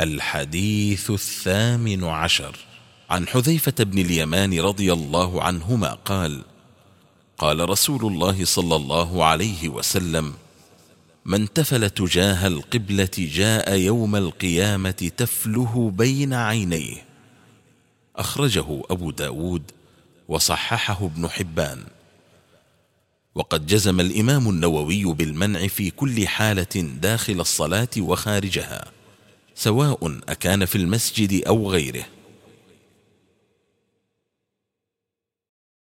الحديث الثامن عشر. عن حذيفة بن اليمان رضي الله عنهما قال قال رسول الله صلى الله عليه وسلم من تفل تجاه القبلة جاء يوم القيامة تفله بين عينيه أخرجه أبو داود وصححه ابن حبان. وقد جزم الإمام النووي بالمنع في كل حالة داخل الصلاة وخارجها. سواء أكان في المسجد أو غيره.